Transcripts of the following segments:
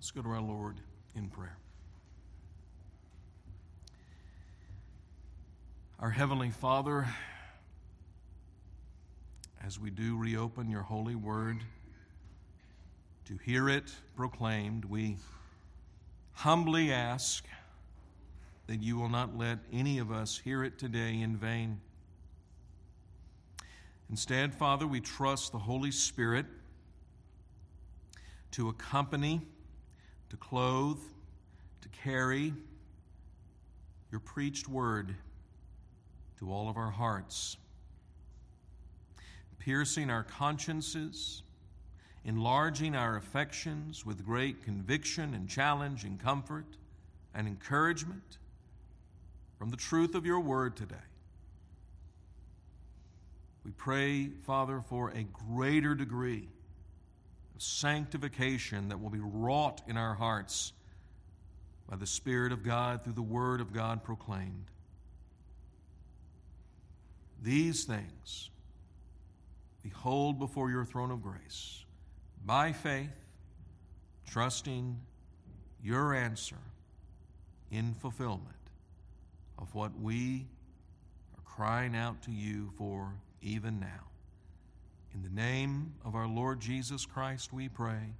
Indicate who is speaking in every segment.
Speaker 1: Let's go to our Lord in prayer. Our Heavenly Father, as we do reopen your holy word to hear it proclaimed, we humbly ask that you will not let any of us hear it today in vain. Instead, Father, we trust the Holy Spirit to accompany, to clothe, to carry your preached word to all of our hearts, piercing our consciences, enlarging our affections with great conviction and challenge and comfort and encouragement from the truth of your word today. We pray, Father, for a greater degree sanctification that will be wrought in our hearts by the Spirit of God through the Word of God proclaimed. These things we hold before your throne of grace by faith, trusting your answer in fulfillment of what we are crying out to you for even now. In the name of our Lord Jesus Christ, we pray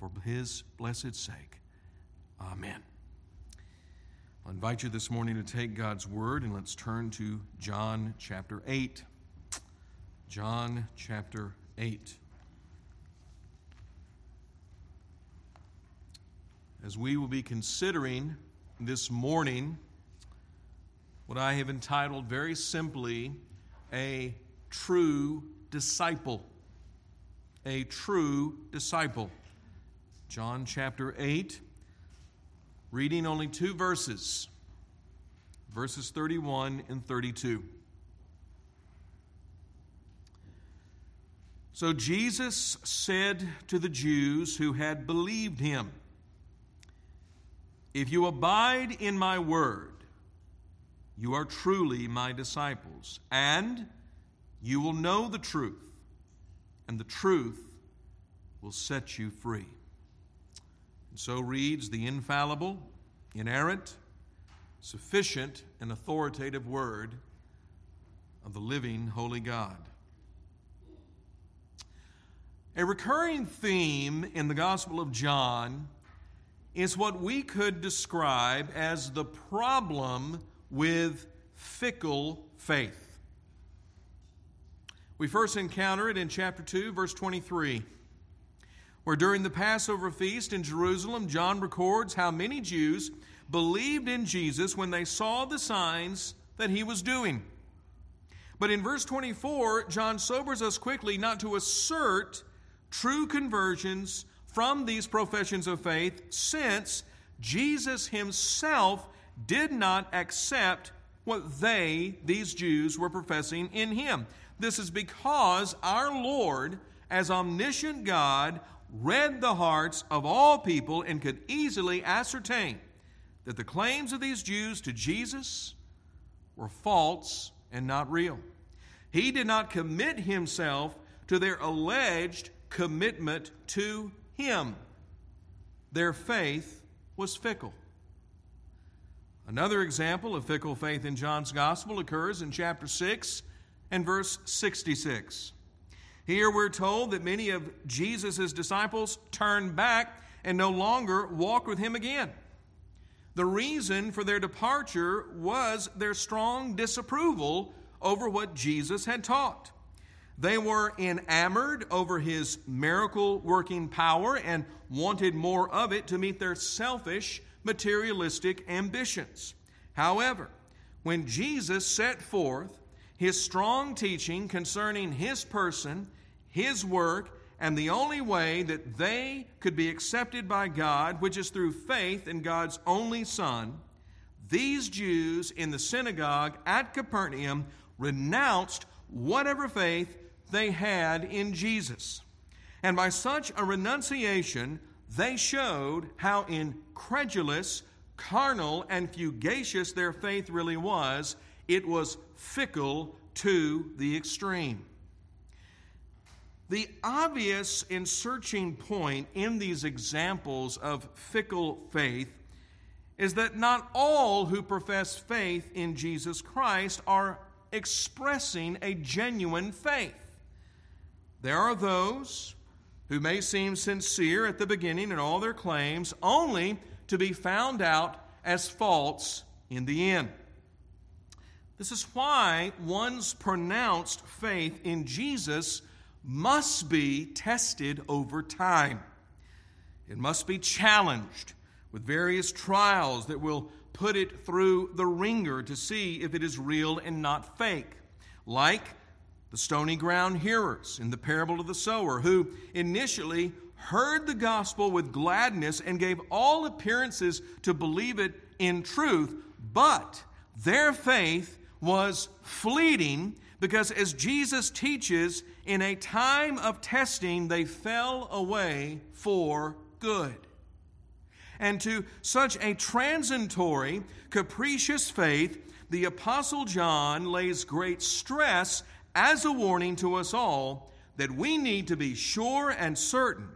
Speaker 1: for his blessed sake. Amen. I invite you this morning to take God's word and let's turn to John chapter 8. John chapter 8. As we will be considering this morning what I have entitled very simply a true disciple. A true disciple. John chapter 8, reading only two verses, verses 31 and 32. So Jesus said to the Jews who had believed him, If you abide in my word, you are truly my disciples, and you will know the truth, and the truth will set you free. And so reads the infallible, inerrant, sufficient, and authoritative word of the living holy God. A recurring theme in the Gospel of John is what we could describe as the problem with fickle faith. We first encounter it in chapter 2, verse 23, where during the Passover feast in Jerusalem, John records how many Jews believed in Jesus when they saw the signs that he was doing. But in verse 24, John sobers us quickly not to assert true conversions from these professions of faith, since Jesus himself did not accept what they, these Jews, were professing in him. This is because our Lord, as omniscient God, read the hearts of all people and could easily ascertain that the claims of these Jews to Jesus were false and not real. He did not commit himself to their alleged commitment to him. Their faith was fickle. Another example of fickle faith in John's gospel occurs in chapter 6 and verse 66. Here we're told that many of Jesus' disciples turned back and no longer walked with him again. The reason for their departure was their strong disapproval over what Jesus had taught. They were enamored over his miracle working power and wanted more of it to meet their selfish materialistic ambitions. However, when Jesus set forth his strong teaching concerning his person, his work, and the only way that they could be accepted by God, which is through faith in God's only Son, these Jews in the synagogue at Capernaum renounced whatever faith they had in Jesus. And by such a renunciation, they showed how incredulous, carnal, and fugacious their faith really was. It was fickle to the extreme. The obvious and searching point in these examples of fickle faith is that not all who profess faith in Jesus Christ are expressing a genuine faith. There are those who may seem sincere at the beginning in all their claims, only to be found out as false in the end. This is why one's pronounced faith in Jesus must be tested over time. It must be challenged with various trials that will put it through the wringer to see if it is real and not fake. Like the stony ground hearers in the parable of the sower, who initially heard the gospel with gladness and gave all appearances to believe it in truth, but their faith was fleeting because, as Jesus teaches, in a time of testing, they fell away for good. And to such a transitory, capricious faith, the Apostle John lays great stress as a warning to us all that we need to be sure and certain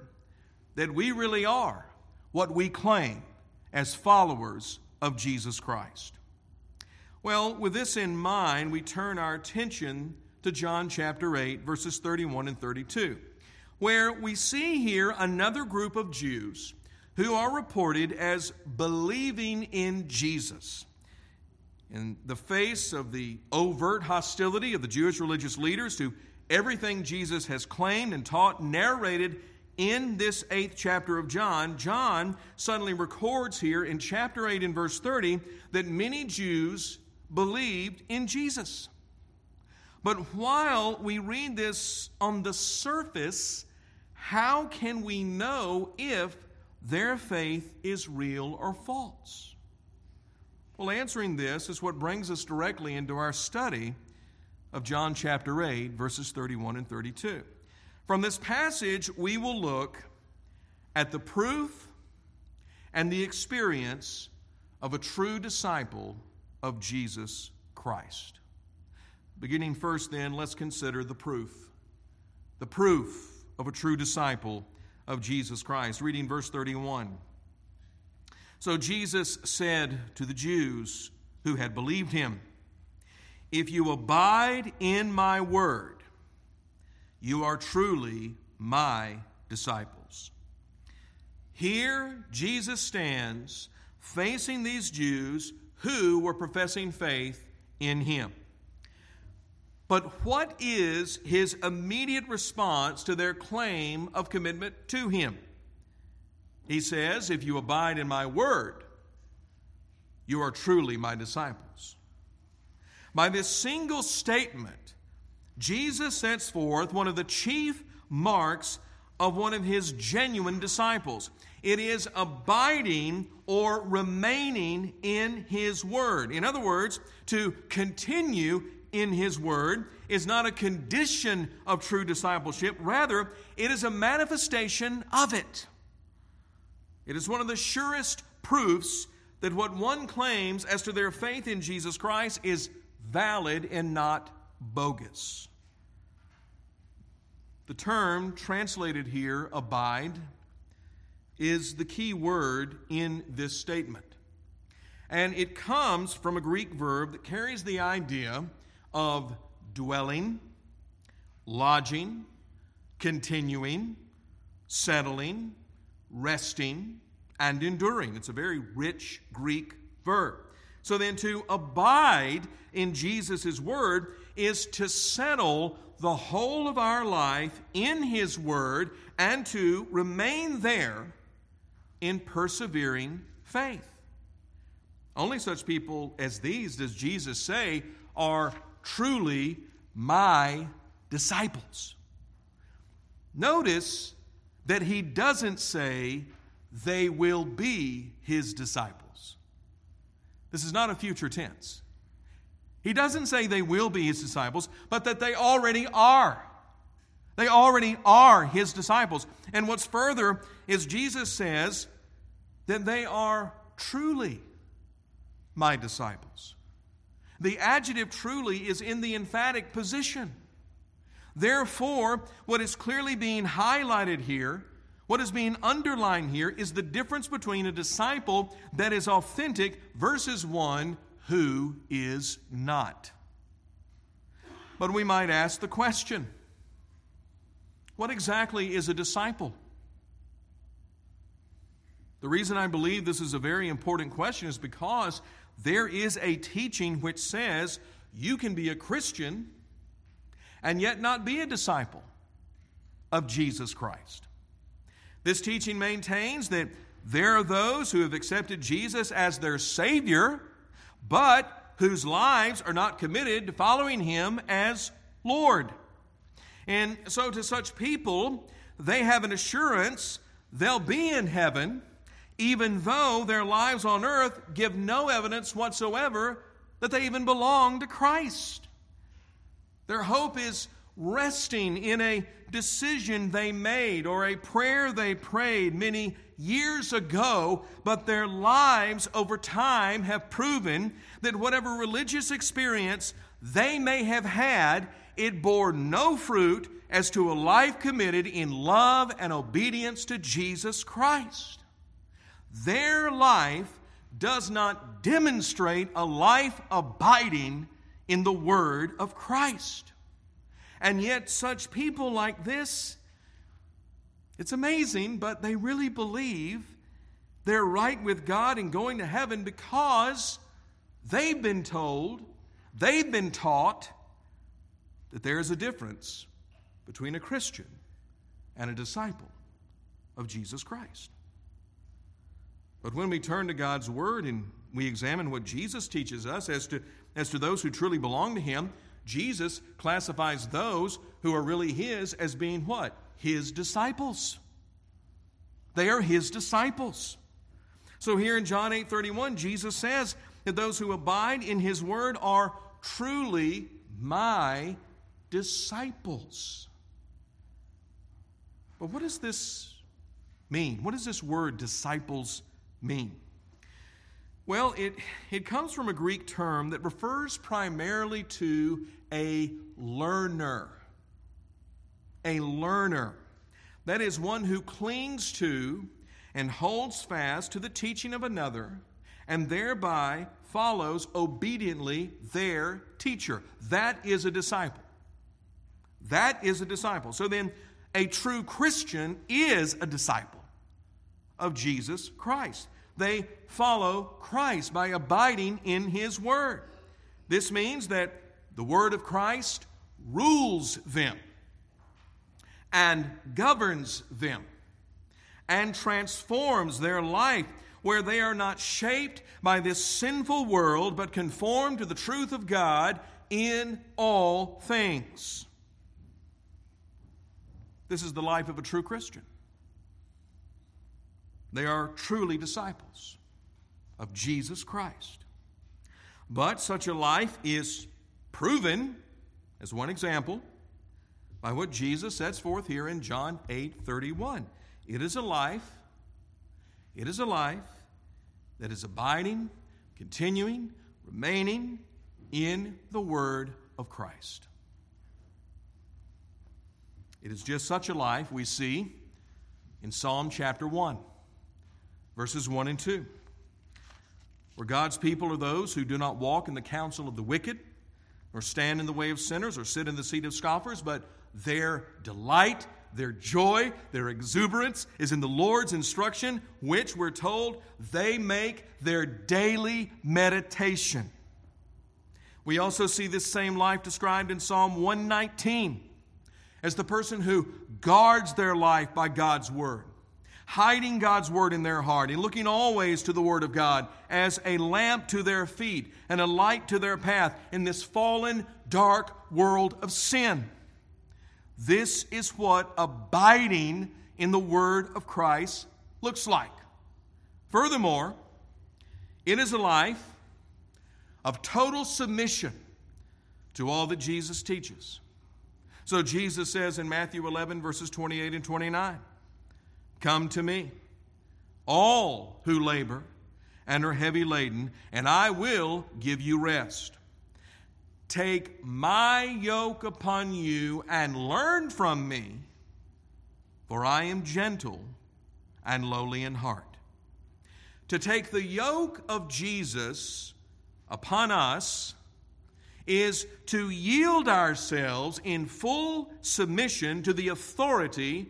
Speaker 1: that we really are what we claim as followers of Jesus Christ. Well, with this in mind, we turn our attention to John chapter 8, verses 31 and 32, where we see here another group of Jews who are reported as believing in Jesus. In the face of the overt hostility of the Jewish religious leaders to everything Jesus has claimed and taught, narrated in this eighth chapter of John, John suddenly records here in chapter 8 and verse 30 that many Jews believed in Jesus. But while we read this on the surface, how can we know if their faith is real or false? Well, answering this is what brings us directly into our study of John chapter 8, verses 31 and 32. From this passage, we will look at the proof and the experience of a true disciple of Jesus Christ. Beginning first, then, let's consider the proof. The proof of a true disciple of Jesus Christ. Reading verse 31. So Jesus said to the Jews who had believed him, If you abide in my word, you are truly my disciples. Here, Jesus stands facing these Jews who were professing faith in him. But what is his immediate response to their claim of commitment to him? He says, If you abide in my word, you are truly my disciples. By this single statement, Jesus sets forth one of the chief marks of one of his genuine disciples. It is abiding or remaining in his word. In other words, to continue in his word is not a condition of true discipleship, rather, it is a manifestation of it. It is one of the surest proofs that what one claims as to their faith in Jesus Christ is valid and not bogus. The term translated here, abide, is the key word in this statement. And it comes from a Greek verb that carries the idea of dwelling, lodging, continuing, settling, resting, and enduring. It's a very rich Greek verb. So then, to abide in Jesus' word is to settle the whole of our life in His word and to remain there in persevering faith. Only such people as these does Jesus say are truly my disciples. Notice that he doesn't say they will be his disciples. This is not a future tense. He doesn't say they will be his disciples, but that they already are. They already are his disciples. And what's further is Jesus says that they are truly my disciples. The adjective truly is in the emphatic position. Therefore, what is clearly being highlighted here, what is being underlined here, is the difference between a disciple that is authentic versus one who is not. But we might ask the question what exactly is a disciple? The reason I believe this is a very important question is because there is a teaching which says you can be a Christian and yet not be a disciple of Jesus Christ. This teaching maintains that there are those who have accepted Jesus as their Savior, but whose lives are not committed to following Him as Lord. And so, to such people, they have an assurance they'll be in heaven, even though their lives on earth give no evidence whatsoever that they even belong to Christ. Their hope is resting in a decision they made or a prayer they prayed many years ago, but their lives over time have proven that whatever religious experience they may have had, it bore no fruit as to a life committed in love and obedience to Jesus Christ. Their life does not demonstrate a life abiding in the Word of Christ. And yet, such people like this, it's amazing, but they really believe they're right with God and going to heaven because they've been told, they've been taught that there is a difference between a Christian and a disciple of Jesus Christ. But when we turn to God's Word and we examine what Jesus teaches us as to, as to those who truly belong to Him, Jesus classifies those who are really His as being what? His disciples. They are His disciples. So here in John 8 31, Jesus says that those who abide in His Word are truly my disciples. But what does this mean? What does this word disciples mean? Well, it, it comes from a Greek term that refers primarily to a learner. A learner. That is one who clings to and holds fast to the teaching of another and thereby follows obediently their teacher. That is a disciple. That is a disciple. So then, a true Christian is a disciple of Jesus Christ. They follow Christ by abiding in His Word. This means that the Word of Christ rules them and governs them and transforms their life where they are not shaped by this sinful world but conformed to the truth of God in all things. This is the life of a true Christian. They are truly disciples of Jesus Christ. But such a life is proven, as one example, by what Jesus sets forth here in John 8 31. It is a life, it is a life that is abiding, continuing, remaining in the Word of Christ. It is just such a life we see in Psalm chapter 1 verses 1 and 2. Where God's people are those who do not walk in the counsel of the wicked, nor stand in the way of sinners, or sit in the seat of scoffers, but their delight, their joy, their exuberance is in the Lord's instruction, which we're told they make their daily meditation. We also see this same life described in Psalm 119 as the person who guards their life by God's word hiding God's word in their heart and looking always to the word of God as a lamp to their feet and a light to their path in this fallen, dark world of sin. This is what abiding in the word of Christ looks like. Furthermore, it is a life of total submission to all that Jesus teaches. So Jesus says in Matthew 11, verses 28 and 29. Come to me, all who labor and are heavy laden, and I will give you rest. Take my yoke upon you and learn from me, for I am gentle and lowly in heart. To take the yoke of Jesus upon us is to yield ourselves in full submission to the authority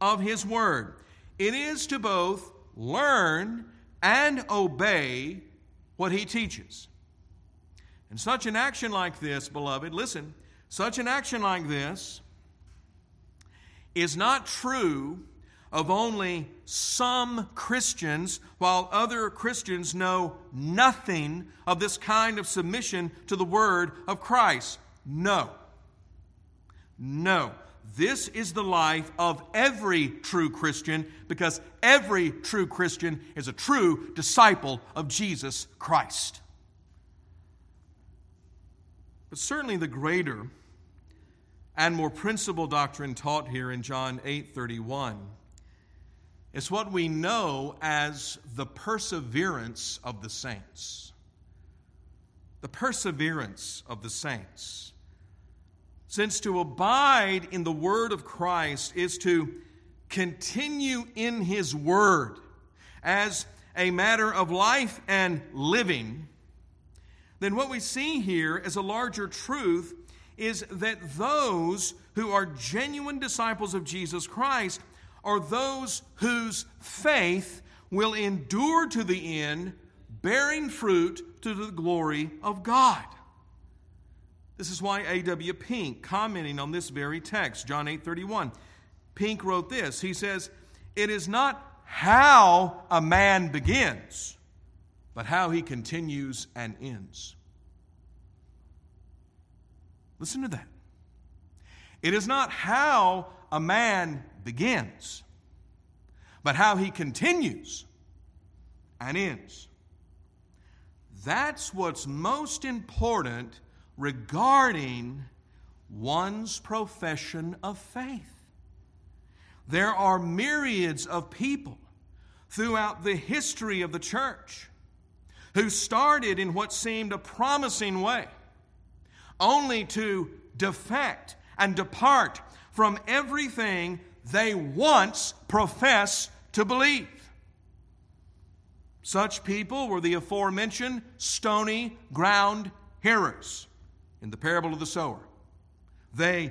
Speaker 1: of His Word. It is to both learn and obey what He teaches. And such an action like this, beloved, listen, such an action like this is not true of only some Christians, while other Christians know nothing of this kind of submission to the Word of Christ. No. No. This is the life of every true Christian because every true Christian is a true disciple of Jesus Christ. But certainly the greater and more principal doctrine taught here in John 8:31 is what we know as the perseverance of the saints. The perseverance of the saints. Since to abide in the word of Christ is to continue in his word as a matter of life and living, then what we see here as a larger truth is that those who are genuine disciples of Jesus Christ are those whose faith will endure to the end, bearing fruit to the glory of God. This is why A.W. Pink, commenting on this very text, John 8 31, Pink wrote this. He says, It is not how a man begins, but how he continues and ends. Listen to that. It is not how a man begins, but how he continues and ends. That's what's most important regarding one's profession of faith. There are myriads of people throughout the history of the church who started in what seemed a promising way, only to defect and depart from everything they once professed to believe. Such people were the aforementioned stony ground hearers in the parable of the sower. They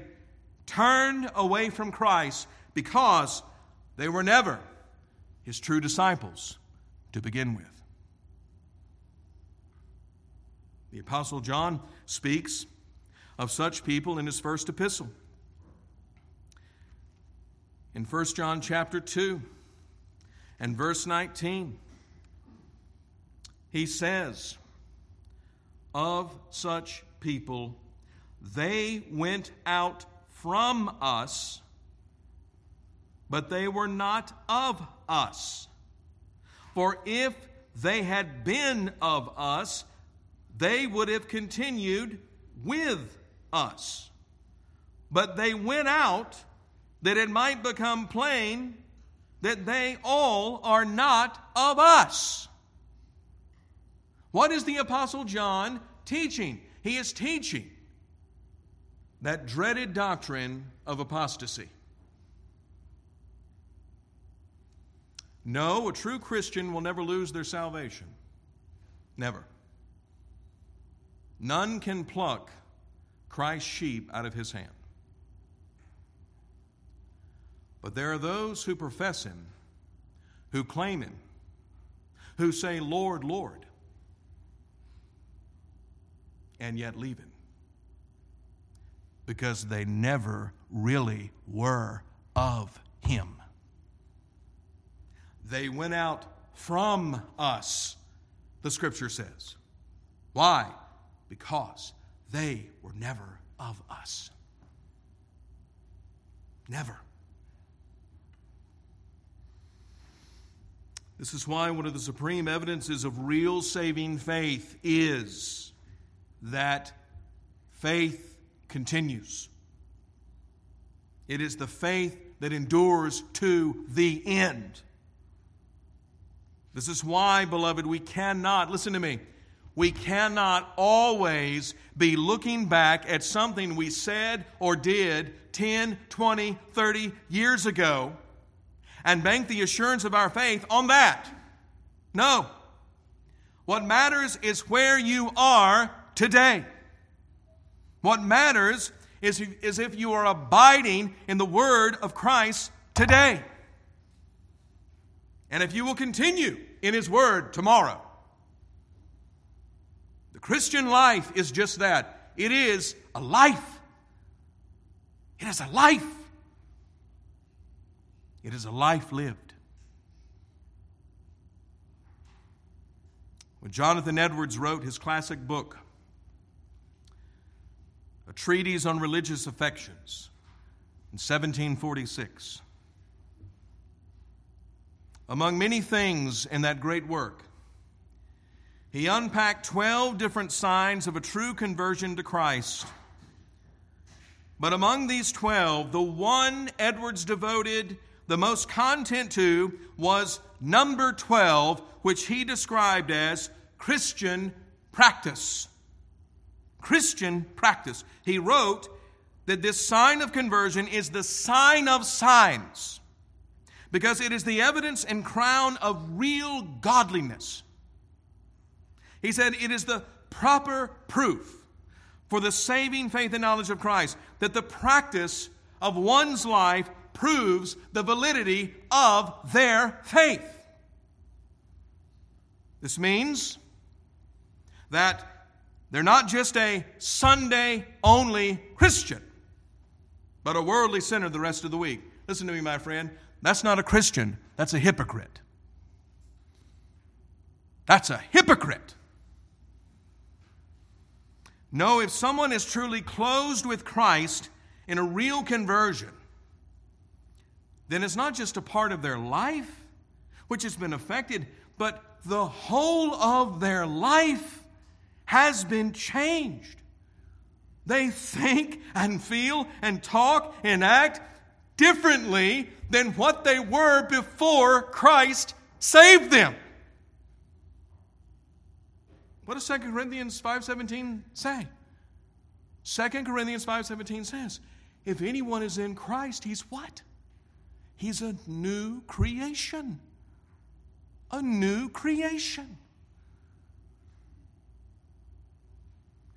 Speaker 1: turned away from Christ because they were never his true disciples to begin with. The Apostle John speaks of such people in his first epistle. In 1 John chapter 2 and verse 19, he says, Of such people, they went out from us, but they were not of us. For if they had been of us, they would have continued with us. But they went out that it might become plain that they all are not of us. What is the Apostle John teaching? He is teaching that dreaded doctrine of apostasy. No, a true Christian will never lose their salvation. Never. None can pluck Christ's sheep out of his hand. But there are those who profess him, who claim him, who say, Lord, Lord, and yet leave him because they never really were of him. They went out from us, the scripture says. Why? Because they were never of us. Never. This is why one of the supreme evidences of real saving faith is that faith continues. It is the faith that endures to the end. This is why, beloved, we cannot, listen to me, We cannot always be looking back at something we said or did 10, 20, 30 years ago and bank the assurance of our faith on that. No. What matters is where you are today. What matters is, is if you are abiding in the word of Christ today. And if you will continue in his word tomorrow. The Christian life is just that it is a life. It is a life. It is a life lived. When Jonathan Edwards wrote his classic book, A Treatise on Religious Affections, in 1746, among many things in that great work, he unpacked 12 different signs of a true conversion to Christ. But among these 12, the one Edwards devoted the most content to was number 12, which he described as Christian practice. Christian practice. He wrote that this sign of conversion is the sign of signs because it is the evidence and crown of real godliness. He said it is the proper proof for the saving faith and knowledge of Christ that the practice of one's life proves the validity of their faith. This means that they're not just a Sunday only Christian, but a worldly sinner the rest of the week. Listen to me, my friend. That's not a Christian, that's a hypocrite. That's a hypocrite. No, if someone is truly closed with Christ in a real conversion, then it's not just a part of their life which has been affected, but the whole of their life has been changed. They think and feel and talk and act differently than what they were before Christ saved them. What does 2 Corinthians 5:17 say? 2 Corinthians 5:17 says, if anyone is in Christ, he's what? He's a new creation. A new creation.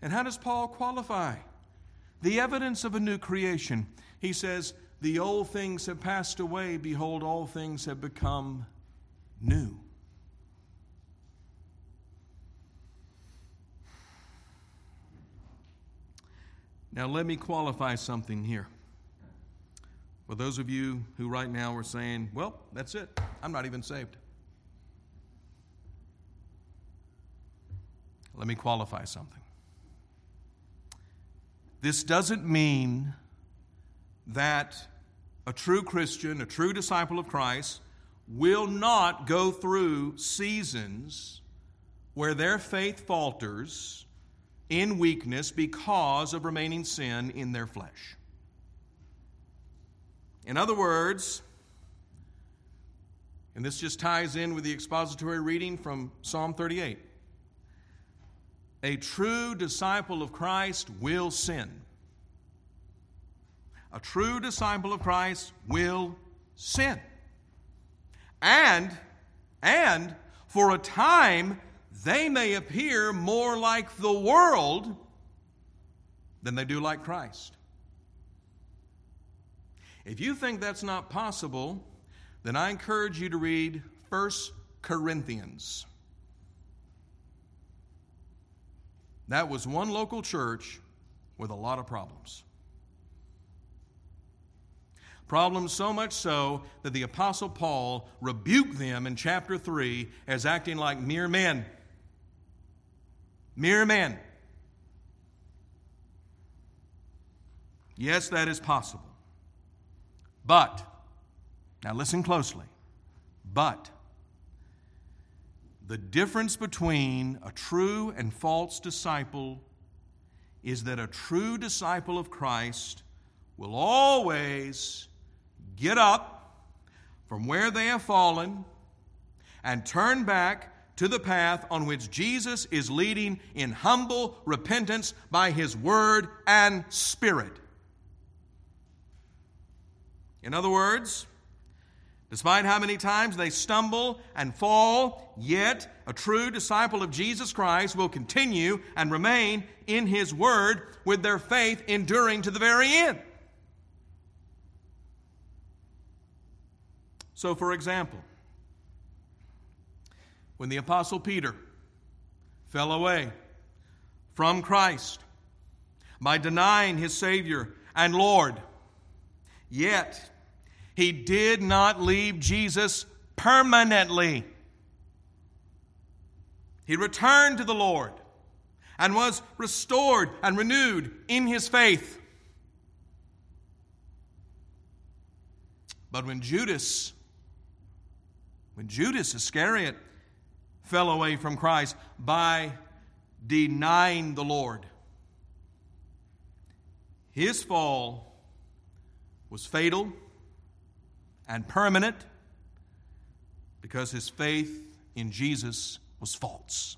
Speaker 1: And how does Paul qualify the evidence of a new creation? He says, The old things have passed away. Behold, all things have become new. Now, let me qualify something here. For those of you who right now are saying, well, that's it, I'm not even saved. Let me qualify something. This doesn't mean that a true Christian, a true disciple of Christ, will not go through seasons where their faith falters in weakness because of remaining sin in their flesh. In other words, and this just ties in with the expository reading from Psalm 38 a true disciple of Christ will sin. A true disciple of Christ will sin. And, and for a time, they may appear more like the world than they do like Christ. If you think that's not possible, then I encourage you to read 1 Corinthians. That was one local church with a lot of problems. Problems so much so that the Apostle Paul rebuked them in chapter 3 as acting like mere men. Mere men. Yes, that is possible. But, now listen closely, but the difference between a true and false disciple is that a true disciple of Christ will always get up from where they have fallen and turn back to the path on which Jesus is leading in humble repentance by his word and spirit. In other words, despite how many times they stumble and fall, yet a true disciple of Jesus Christ will continue and remain in his word with their faith enduring to the very end. So, for example, when the Apostle Peter fell away from Christ by denying his Savior and Lord, yet he did not leave Jesus permanently. He returned to the Lord and was restored and renewed in his faith. But when Judas, when Judas Iscariot fell away from Christ by denying the Lord. His fall was fatal and permanent because his faith in Jesus was false.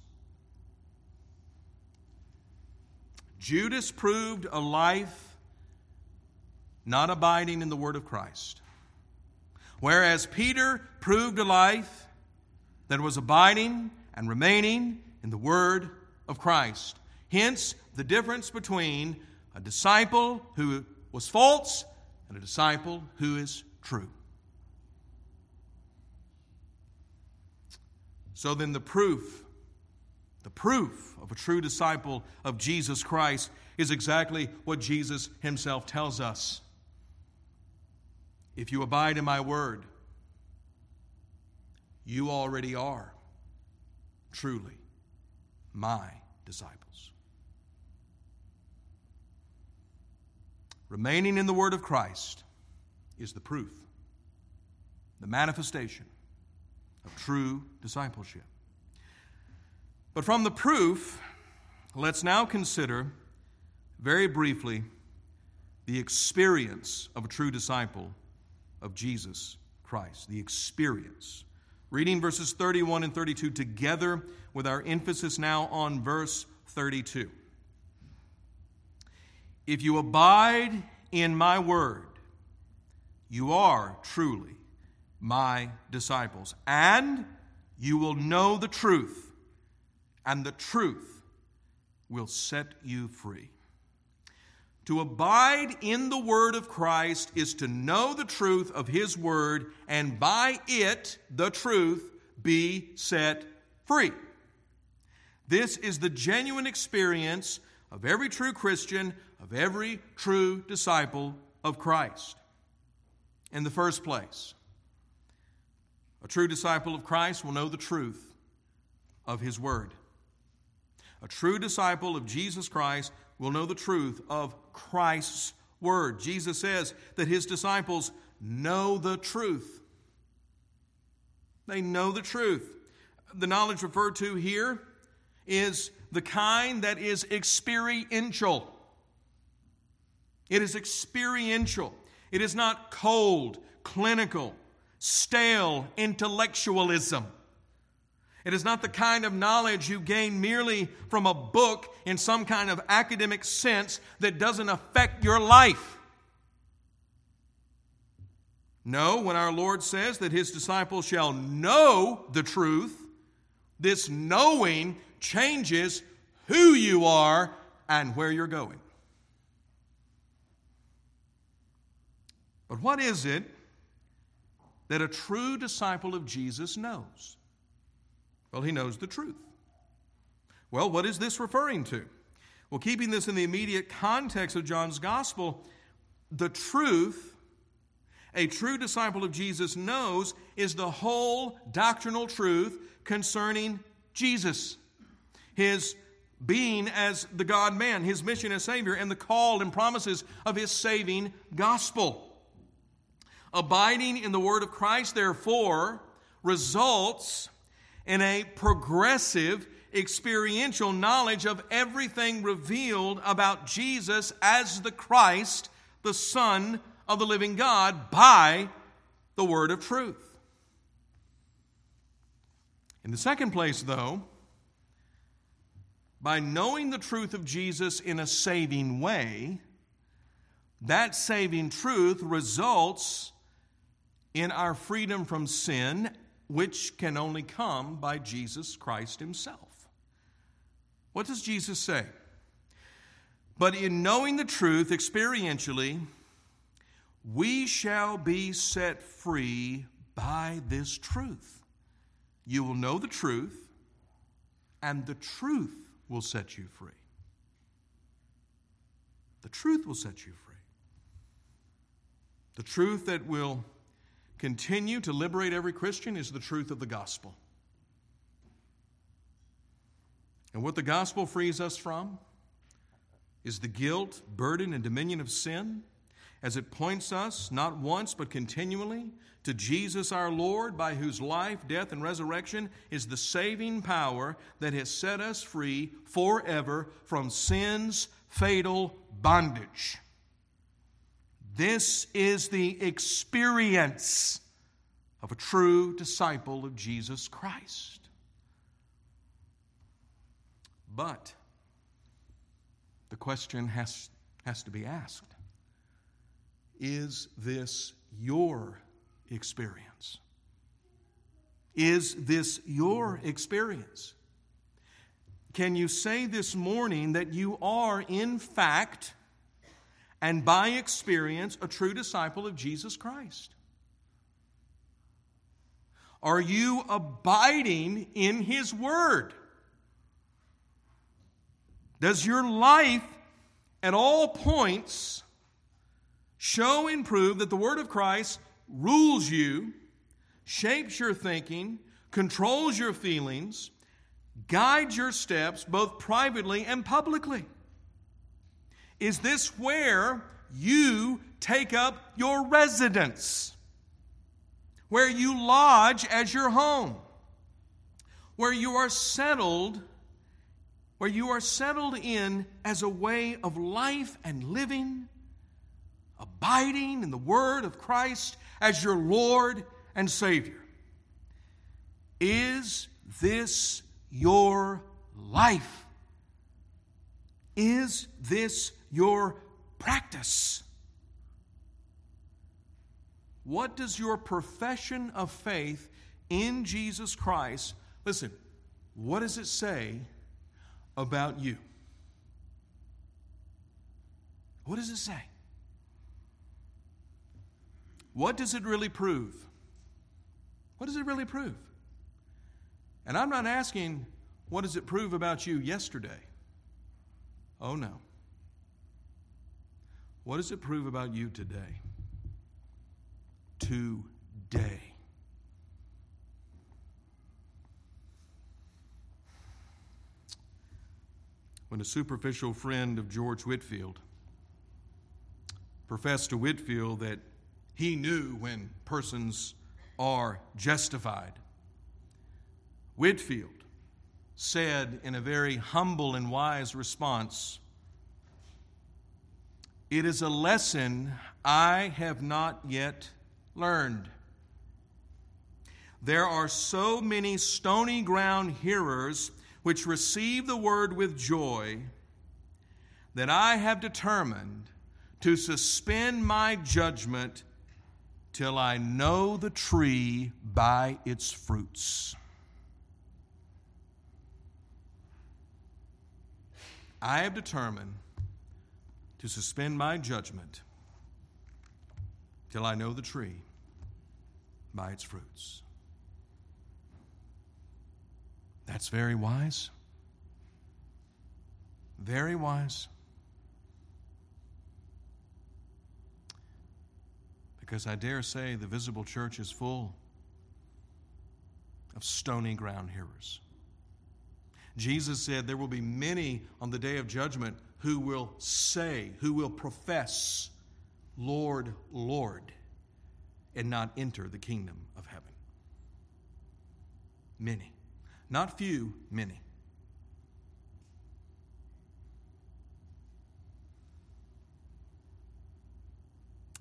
Speaker 1: Judas proved a life not abiding in the Word of Christ, whereas Peter proved a life that was abiding and remaining in the Word of Christ. Hence, the difference between a disciple who was false and a disciple who is true. So then, the proof, the proof of a true disciple of Jesus Christ is exactly what Jesus himself tells us. If you abide in my word, you already are truly my disciples. Remaining in the Word of Christ is the proof, the manifestation of true discipleship. But from the proof, let's now consider very briefly the experience of a true disciple of Jesus Christ. The experience Reading verses 31 and 32 together with our emphasis now on verse 32. If you abide in my word, you are truly my disciples, and you will know the truth, and the truth will set you free. To abide in the word of Christ is to know the truth of his word and by it, the truth, be set free. This is the genuine experience of every true Christian, of every true disciple of Christ. In the first place, a true disciple of Christ will know the truth of his word. A true disciple of Jesus Christ will know the truth of Christ's word. Jesus says that his disciples know the truth. They know the truth. The knowledge referred to here is the kind that is experiential. It is experiential. It is not cold, clinical, stale intellectualism. It is not the kind of knowledge you gain merely from a book in some kind of academic sense that doesn't affect your life. No, when our Lord says that his disciples shall know the truth, this knowing changes who you are and where you're going. But what is it that a true disciple of Jesus knows? Well, he knows the truth. Well, what is this referring to? Well, keeping this in the immediate context of John's gospel, the truth a true disciple of Jesus knows is the whole doctrinal truth concerning Jesus, his being as the God man, his mission as Savior, and the call and promises of his saving gospel. Abiding in the word of Christ, therefore, results in a progressive, experiential knowledge of everything revealed about Jesus as the Christ, the Son of the living God, by the word of truth. In the second place, though, by knowing the truth of Jesus in a saving way, that saving truth results in our freedom from sin, which can only come by Jesus Christ Himself. What does Jesus say? But in knowing the truth experientially, we shall be set free by this truth. You will know the truth, and the truth will set you free. The truth will set you free. The truth that will continue to liberate every Christian is the truth of the gospel. And what the gospel frees us from is the guilt, burden, and dominion of sin as it points us, not once but continually, to Jesus our Lord, by whose life, death, and resurrection is the saving power that has set us free forever from sin's fatal bondage. This is the experience of a true disciple of Jesus Christ. But the question has, has to be asked Is this your experience? Is this your experience? Can you say this morning that you are, in fact, and by experience, a true disciple of Jesus Christ? Are you abiding in His Word? Does your life at all points show and prove that the Word of Christ rules you, shapes your thinking, controls your feelings, guides your steps both privately and publicly? Is this where you take up your residence? Where you lodge as your home? Where you are settled, where you are settled in as a way of life and living, abiding in the Word of Christ as your Lord and Savior? Is this your life? Is this your practice? What does your profession of faith in Jesus Christ, listen, what does it say about you? What does it say? What does it really prove? What does it really prove? And I'm not asking, what does it prove about you yesterday? Oh, no. What does it prove about you today? Today. When a superficial friend of George Whitefield professed to Whitefield that he knew when persons are justified, Whitefield said in a very humble and wise response, it is a lesson I have not yet learned. There are so many stony ground hearers which receive the word with joy that I have determined to suspend my judgment till I know the tree by its fruits. I have determined to suspend my judgment till I know the tree by its fruits. That's very wise. Very wise. Because I dare say the visible church is full of stony ground hearers. Jesus said there will be many on the day of judgment who will say, who will profess, Lord, Lord, and not enter the kingdom of heaven. Many. Not few, many.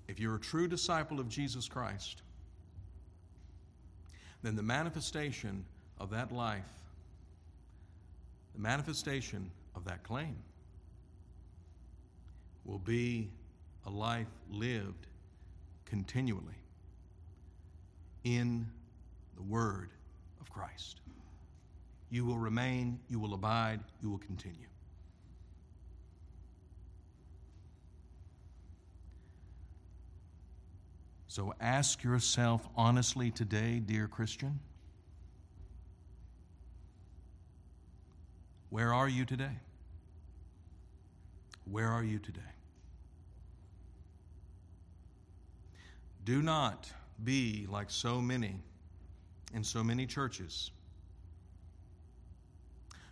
Speaker 1: If you're a true disciple of Jesus Christ, then the manifestation of that life, the manifestation of that claim, will be a life lived continually in the Word of Christ. You will remain, you will abide, you will continue. So ask yourself honestly today, dear Christian, where are you today? Where are you today? Do not be like so many in so many churches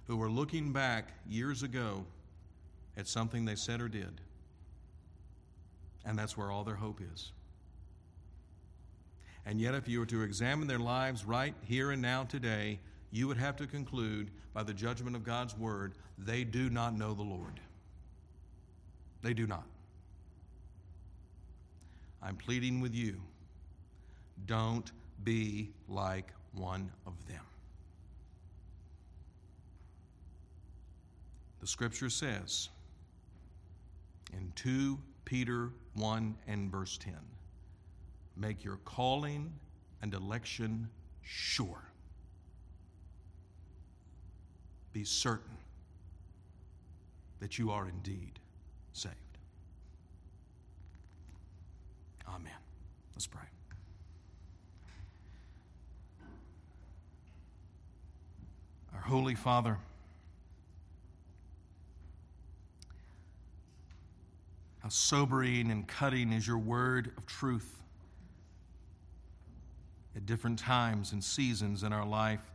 Speaker 1: who are looking back years ago at something they said or did, and that's where all their hope is. And yet, if you were to examine their lives right here and now today, you would have to conclude by the judgment of God's word, they do not know the Lord. They do not. I'm pleading with you don't be like one of them. The scripture says in 2 Peter 1 and verse 10 make your calling and election sure. Be certain that you are indeed saved. Amen. Let's pray. Our Holy Father, how sobering and cutting is your word of truth at different times and seasons in our life.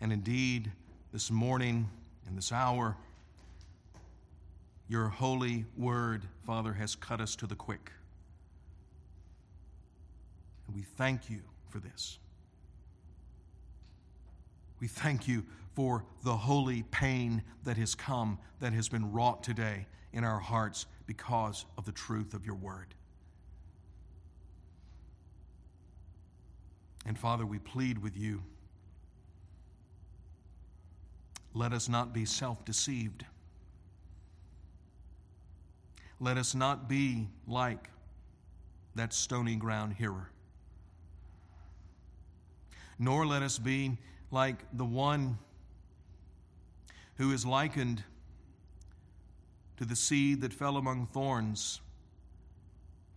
Speaker 1: And indeed, this morning and this hour, your holy word, Father, has cut us to the quick. And we thank you for this. We thank you for the holy pain that has come, that has been wrought today in our hearts because of the truth of your word. And Father, we plead with you. Let us not be self deceived. Let us not be like that stony ground hearer. Nor let us be like the one who is likened to the seed that fell among thorns,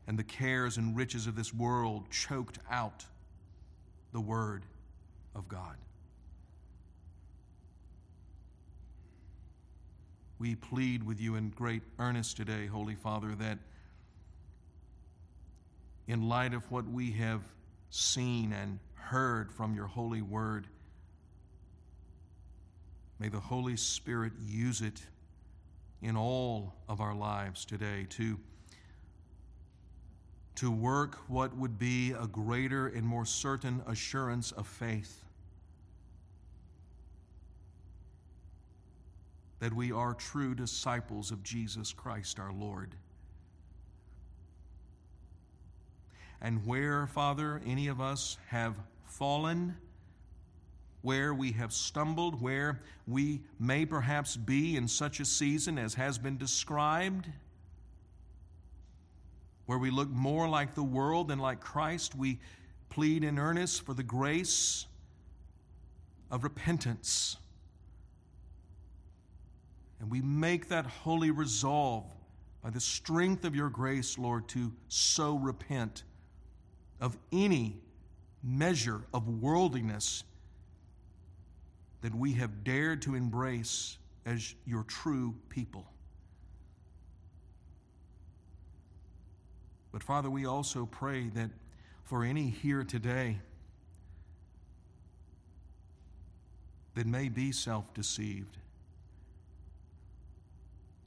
Speaker 1: and the cares and riches of this world choked out the Word of God. We plead with you in great earnest today, Holy Father, that in light of what we have seen and heard from your holy word, may the Holy Spirit use it in all of our lives today to to work what would be a greater and more certain assurance of faith that we are true disciples of Jesus Christ our Lord. And where, Father, any of us have fallen, where we have stumbled, where we may perhaps be in such a season as has been described, where we look more like the world than like Christ, we plead in earnest for the grace of repentance. And we make that holy resolve by the strength of your grace, Lord, to so repent of any measure of worldliness that we have dared to embrace as your true people. But Father, we also pray that for any here today that may be self deceived,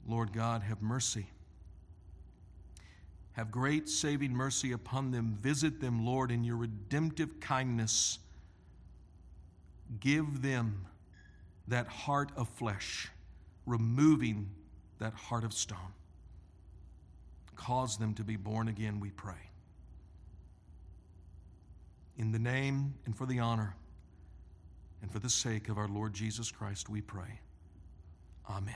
Speaker 1: Lord God, have mercy. Have great saving mercy upon them. Visit them, Lord, in your redemptive kindness. Give them that heart of flesh, removing that heart of stone. Cause them to be born again, we pray. In the name and for the honor And for the sake of our Lord Jesus Christ, we pray. Amen.